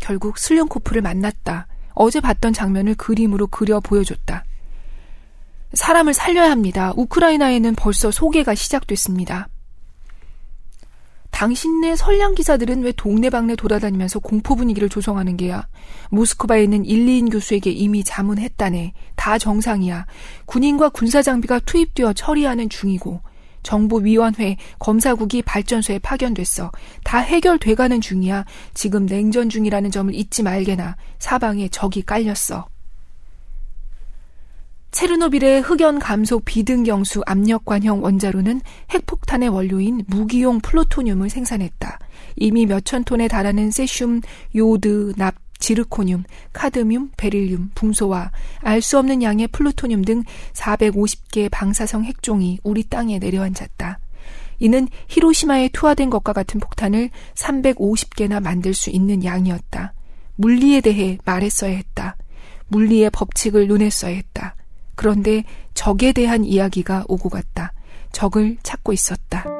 결국 슬륜코프를 만났다. 어제 봤던 장면을 그림으로 그려 보여줬다. 사람을 살려야 합니다. 우크라이나에는 벌써 소개가 시작됐습니다. 당신네 선량 기사들은 왜 동네방네 돌아다니면서 공포 분위기를 조성하는 게야? 모스크바에 있는 일리인 교수에게 이미 자문했다네. 다 정상이야. 군인과 군사 장비가 투입되어 처리하는 중이고 정보위원회, 검사국이 발전소에 파견됐어. 다 해결돼가는 중이야. 지금 냉전 중이라는 점을 잊지 말게나. 사방에 적이 깔렸어. 체르노빌의 흑연 감속 비등경수 압력관형 원자로는 핵폭탄의 원료인 무기용 플루토늄을 생산했다. 이미 몇천 톤에 달하는 세슘, 요드, 납, 지르코늄, 카드뮴, 베릴륨, 붕소와 알 수 없는 양의 플루토늄 등 450개 방사성 핵종이 우리 땅에 내려앉았다. 이는 히로시마에 투하된 것과 같은 폭탄을 350개나 만들 수 있는 양이었다. 물리에 대해 말했어야 했다. 물리의 법칙을 써야 했다. 그런데 적에 대한 이야기가 오고 갔다. 적을 찾고 있었다.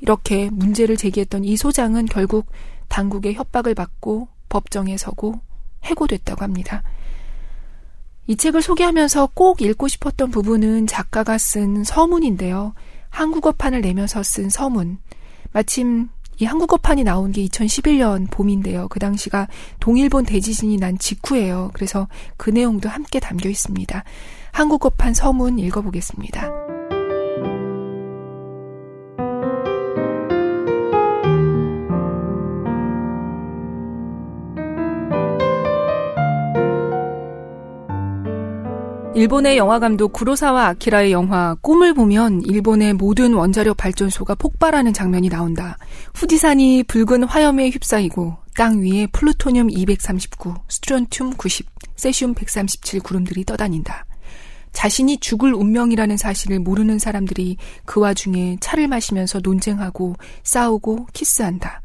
이렇게 문제를 제기했던 이 소장은 결국 당국의 협박을 받고 법정에 서고 해고됐다고 합니다. 이 책을 소개하면서 꼭 읽고 싶었던 부분은 작가가 쓴 서문인데요. 한국어판을 내면서 쓴 서문. 마침 이 한국어판이 나온 게 2011년 봄인데요. 그 당시가 동일본 대지진이 난 직후예요. 그래서 그 내용도 함께 담겨 있습니다. 한국어판 서문 읽어보겠습니다. 일본의 영화 감독 구로사와 아키라의 영화 꿈을 보면 일본의 모든 원자력 발전소가 폭발하는 장면이 나온다. 후지산이 붉은 화염에 휩싸이고 땅 위에 플루토늄 239, 스트론튬 90, 세슘 137 구름들이 떠다닌다. 자신이 죽을 운명이라는 사실을 모르는 사람들이 그 와중에 차를 마시면서 논쟁하고 싸우고 키스한다.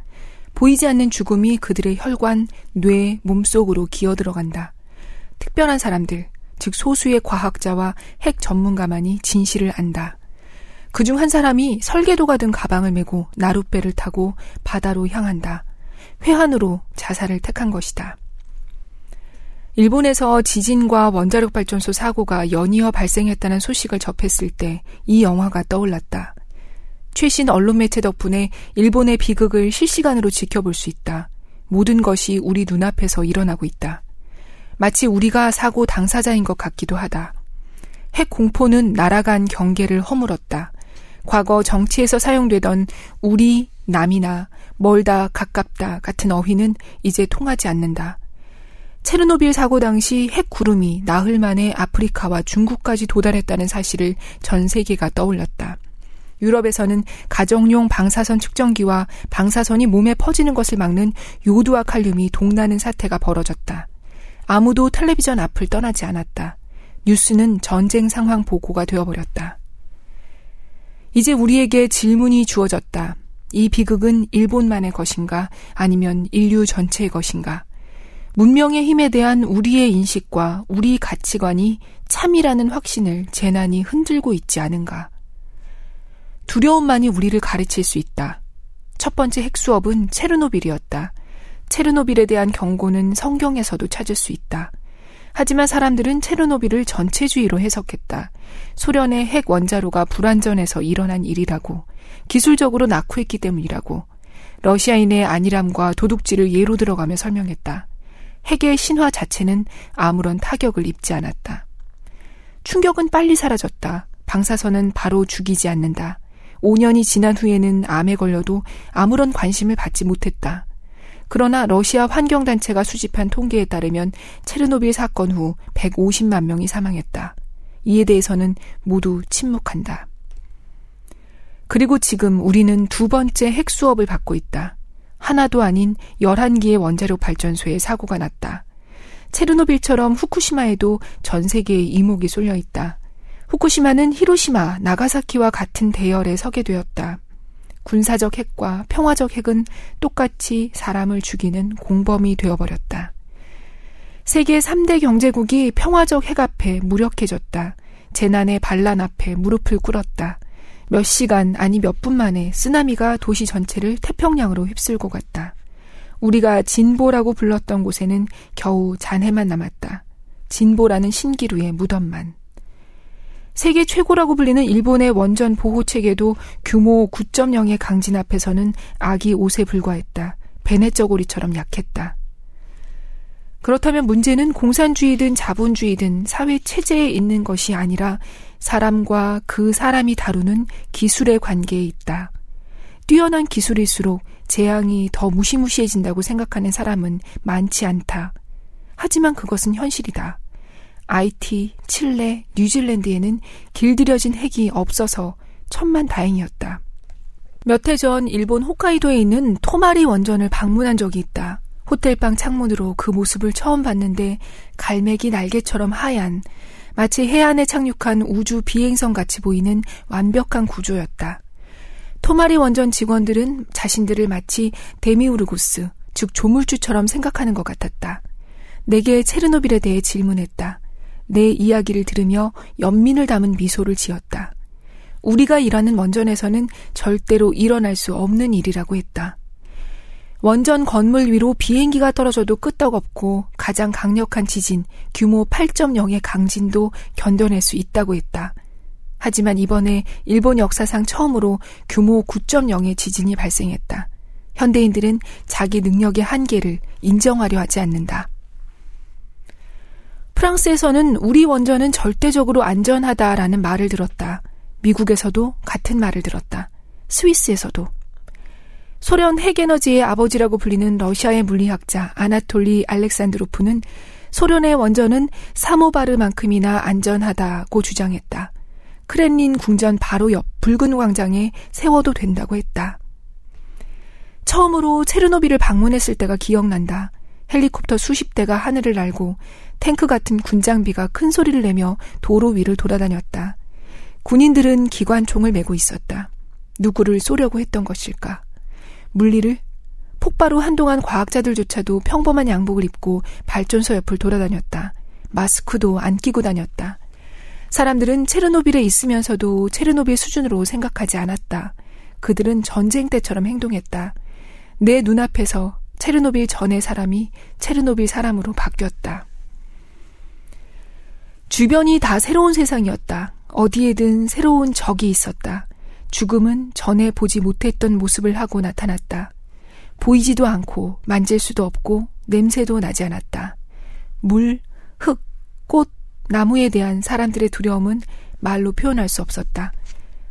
보이지 않는 죽음이 그들의 혈관, 뇌, 몸속으로 기어 들어간다. 특별한 사람들, 즉 소수의 과학자와 핵 전문가만이 진실을 안다. 그중 한 사람이 설계도가 든 가방을 메고 나룻배를 타고 바다로 향한다. 회한으로 자살을 택한 것이다. 일본에서 지진과 원자력 발전소 사고가 연이어 발생했다는 소식을 접했을 때 이 영화가 떠올랐다. 최신 언론 매체 덕분에 일본의 비극을 실시간으로 지켜볼 수 있다. 모든 것이 우리 눈앞에서 일어나고 있다. 마치 우리가 사고 당사자인 것 같기도 하다. 핵 공포는 날아간 경계를 허물었다. 과거 정치에서 사용되던 우리, 남이나, 멀다, 가깝다 같은 어휘는 이제 통하지 않는다. 체르노빌 사고 당시 핵 구름이 나흘 만에 아프리카와 중국까지 도달했다는 사실을 전 세계가 떠올렸다. 유럽에서는 가정용 방사선 측정기와 방사선이 몸에 퍼지는 것을 막는 요두와 칼륨이 동나는 사태가 벌어졌다. 아무도 텔레비전 앞을 떠나지 않았다. 뉴스는 전쟁 상황 보고가 되어버렸다. 이제 우리에게 질문이 주어졌다. 이 비극은 일본만의 것인가 아니면 인류 전체의 것인가? 문명의 힘에 대한 우리의 인식과 우리 가치관이 참이라는 확신을 재난이 흔들고 있지 않은가? 두려움만이 우리를 가르칠 수 있다. 첫 번째 핵수업은 체르노빌이었다. 체르노빌에 대한 경고는 성경에서도 찾을 수 있다. 하지만 사람들은 체르노빌을 전체주의로 해석했다. 소련의 핵 원자로가 불안전해서 일어난 일이라고, 기술적으로 낙후했기 때문이라고, 러시아인의 안일함과 도둑질을 예로 들어가며 설명했다. 핵의 신화 자체는 아무런 타격을 입지 않았다. 충격은 빨리 사라졌다. 방사선은 바로 죽이지 않는다. 5년이 지난 후에는 암에 걸려도 아무런 관심을 받지 못했다. 그러나 러시아 환경단체가 수집한 통계에 따르면 체르노빌 사건 후 150만 명이 사망했다. 이에 대해서는 모두 침묵한다. 그리고 지금 우리는 두 번째 핵 수업을 받고 있다. 하나도 아닌 11개의 원자력 발전소에 사고가 났다. 체르노빌처럼 후쿠시마에도 전 세계의 이목이 쏠려 있다. 후쿠시마는 히로시마, 나가사키와 같은 대열에 서게 되었다. 군사적 핵과 평화적 핵은 똑같이 사람을 죽이는 공범이 되어버렸다. 세계 3대 경제국이 평화적 핵 앞에 무력해졌다. 재난의 반란 앞에 무릎을 꿇었다. 몇 시간 아니 몇 분 만에 쓰나미가 도시 전체를 태평양으로 휩쓸고 갔다. 우리가 진보라고 불렀던 곳에는 겨우 잔해만 남았다. 진보라는 신기루의 무덤만. 세계 최고라고 불리는 일본의 원전 보호 체계도 규모 9.0의 강진 앞에서는 아기 옷에 불과했다. 베네저고리처럼 약했다. 그렇다면 문제는 공산주의든 자본주의든 사회 체제에 있는 것이 아니라 사람과 그 사람이 다루는 기술의 관계에 있다. 뛰어난 기술일수록 재앙이 더 무시무시해진다고 생각하는 사람은 많지 않다. 하지만 그것은 현실이다. IT, 칠레, 뉴질랜드에는 길들여진 핵이 없어서 천만 다행이었다. 몇 해 전 일본 홋카이도에 있는 토마리 원전을 방문한 적이 있다. 호텔방 창문으로 그 모습을 처음 봤는데 갈매기 날개처럼 하얀 마치 해안에 착륙한 우주 비행선 같이 보이는 완벽한 구조였다. 토마리 원전 직원들은 자신들을 마치 데미우르고스, 즉 조물주처럼 생각하는 것 같았다. 내게 체르노빌에 대해 질문했다. 내 이야기를 들으며 연민을 담은 미소를 지었다. 우리가 일하는 원전에서는 절대로 일어날 수 없는 일이라고 했다. 원전 건물 위로 비행기가 떨어져도 끄떡없고 가장 강력한 지진 규모 8.0의 강진도 견뎌낼 수 있다고 했다. 하지만 이번에 일본 역사상 처음으로 규모 9.0의 지진이 발생했다. 현대인들은 자기 능력의 한계를 인정하려 하지 않는다. 프랑스에서는 우리 원전은 절대적으로 안전하다라는 말을 들었다. 미국에서도 같은 말을 들었다. 스위스에서도. 소련 핵에너지의 아버지라고 불리는 러시아의 물리학자 아나톨리 알렉산드로프는 소련의 원전은 사모바르만큼이나 안전하다고 주장했다. 크렘린 궁전 바로 옆 붉은 광장에 세워도 된다고 했다. 처음으로 체르노비를 방문했을 때가 기억난다. 헬리콥터 수십 대가 하늘을 날고 탱크 같은 군장비가 큰 소리를 내며 도로 위를 돌아다녔다. 군인들은 기관총을 메고 있었다. 누구를 쏘려고 했던 것일까? 물리를? 폭발 후 한동안 과학자들조차도 평범한 양복을 입고 발전소 옆을 돌아다녔다. 마스크도 안 끼고 다녔다. 사람들은 체르노빌에 있으면서도 체르노빌 수준으로 생각하지 않았다. 그들은 전쟁 때처럼 행동했다. 내 눈앞에서 체르노빌 전의 사람이 체르노빌 사람으로 바뀌었다. 주변이 다 새로운 세상이었다. 어디에든 새로운 적이 있었다. 죽음은 전에 보지 못했던 모습을 하고 나타났다. 보이지도 않고 만질 수도 없고 냄새도 나지 않았다. 물, 흙, 꽃, 나무에 대한 사람들의 두려움은 말로 표현할 수 없었다.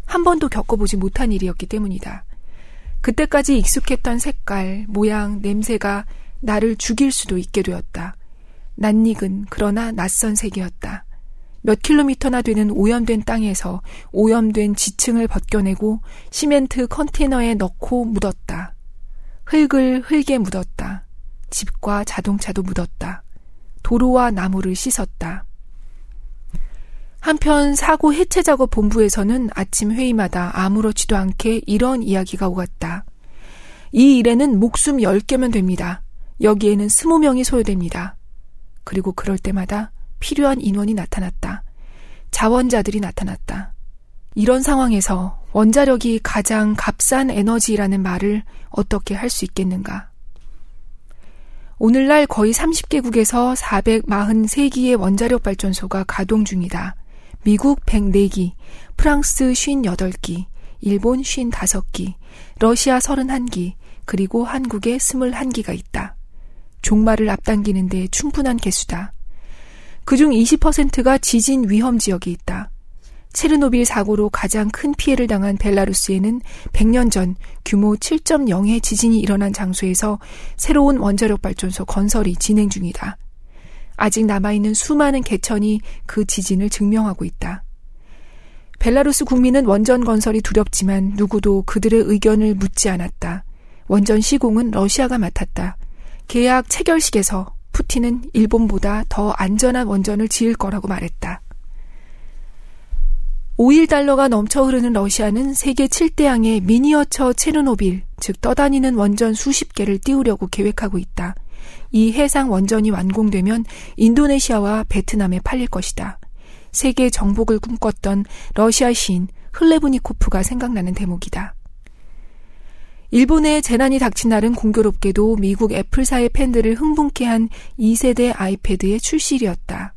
한 번도 겪어보지 못한 일이었기 때문이다. 그때까지 익숙했던 색깔, 모양, 냄새가 나를 죽일 수도 있게 되었다. 낯익은 그러나 낯선 세계였다. 몇 킬로미터나 되는 오염된 땅에서 오염된 지층을 벗겨내고 시멘트 컨테이너에 넣고 묻었다. 흙을 흙에 묻었다. 집과 자동차도 묻었다. 도로와 나무를 씻었다. 한편 사고 해체 작업 본부에서는 아침 회의마다 아무렇지도 않게 이런 이야기가 오갔다. 이 일에는 목숨 10개면 됩니다. 여기에는 20명이 소요됩니다. 그리고 그럴 때마다 필요한 인원이 나타났다. 자원자들이 나타났다. 이런 상황에서 원자력이 가장 값싼 에너지라는 말을 어떻게 할 수 있겠는가? 오늘날 거의 30개국에서 443기의 원자력 발전소가 가동 중이다. 미국 104기, 프랑스 58기, 일본 55기, 러시아 31기, 그리고 한국에 21기가 있다. 종말을 앞당기는 데 충분한 개수다. 그중 20%가 지진 위험 지역이 있다. 체르노빌 사고로 가장 큰 피해를 당한 벨라루스에는 100년 전 규모 7.0의 지진이 일어난 장소에서 새로운 원자력 발전소 건설이 진행 중이다. 아직 남아있는 수많은 개천이 그 지진을 증명하고 있다. 벨라루스 국민은 원전 건설이 두렵지만 누구도 그들의 의견을 묻지 않았다. 원전 시공은 러시아가 맡았다. 계약 체결식에서 푸틴은 일본보다 더 안전한 원전을 지을 거라고 말했다. 5일 달러가 넘쳐 흐르는 러시아는 세계 7대양의 미니어처 체르노빌, 즉 떠다니는 원전 수십 개를 띄우려고 계획하고 있다. 이 해상 원전이 완공되면 인도네시아와 베트남에 팔릴 것이다. 세계 정복을 꿈꿨던 러시아 시인 흘레브니코프가 생각나는 대목이다. 일본의 재난이 닥친 날은 공교롭게도 미국 애플사의 팬들을 흥분케 한 2세대 아이패드의 출시일이었다.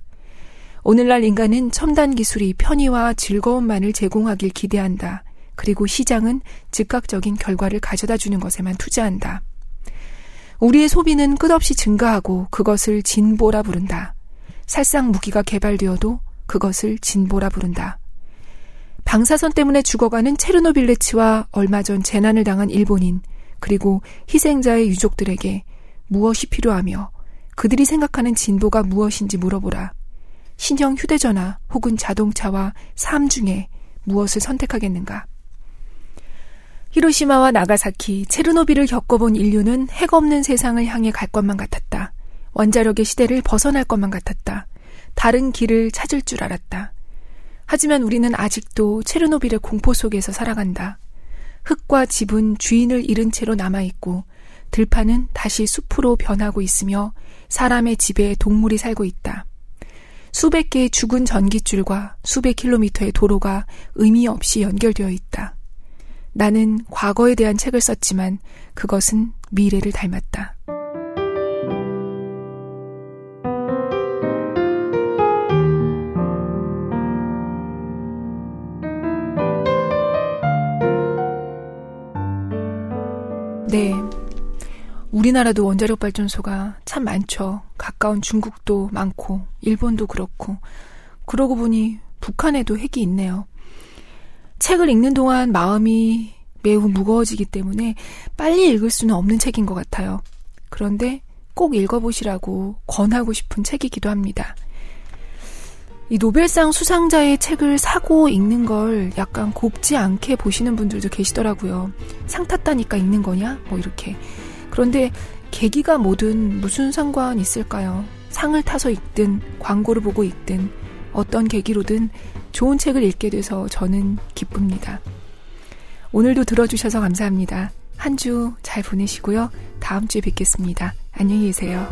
오늘날 인간은 첨단 기술이 편의와 즐거움만을 제공하길 기대한다. 그리고 시장은 즉각적인 결과를 가져다 주는 것에만 투자한다. 우리의 소비는 끝없이 증가하고 그것을 진보라 부른다. 살상 무기가 개발되어도 그것을 진보라 부른다. 방사선 때문에 죽어가는 체르노빌레츠와 얼마 전 재난을 당한 일본인, 그리고 희생자의 유족들에게 무엇이 필요하며 그들이 생각하는 진보가 무엇인지 물어보라. 신형 휴대전화 혹은 자동차와 삶 중에 무엇을 선택하겠는가? 히로시마와 나가사키, 체르노빌을 겪어본 인류는 핵 없는 세상을 향해 갈 것만 같았다. 원자력의 시대를 벗어날 것만 같았다. 다른 길을 찾을 줄 알았다. 하지만 우리는 아직도 체르노빌의 공포 속에서 살아간다. 흙과 집은 주인을 잃은 채로 남아있고 들판은 다시 숲으로 변하고 있으며 사람의 집에 동물이 살고 있다. 수백 개의 죽은 전기줄과 수백 킬로미터의 도로가 의미 없이 연결되어 있다. 나는 과거에 대한 책을 썼지만 그것은 미래를 닮았다. 우리나라도 원자력 발전소가 참 많죠. 가까운 중국도 많고, 일본도 그렇고. 그러고 보니 북한에도 핵이 있네요. 책을 읽는 동안 마음이 매우 무거워지기 때문에 빨리 읽을 수는 없는 책인 것 같아요. 그런데 꼭 읽어보시라고 권하고 싶은 책이기도 합니다. 이 노벨상 수상자의 책을 사고 읽는 걸 약간 곱지 않게 보시는 분들도 계시더라고요. 상 탔다니까 읽는 거냐? 뭐 이렇게. 그런데 계기가 뭐든 무슨 상관 있을까요? 상을 타서 읽든 광고를 보고 읽든 어떤 계기로든 좋은 책을 읽게 돼서 저는 기쁩니다. 오늘도 들어주셔서 감사합니다. 한 주 잘 보내시고요. 다음 주에 뵙겠습니다. 안녕히 계세요.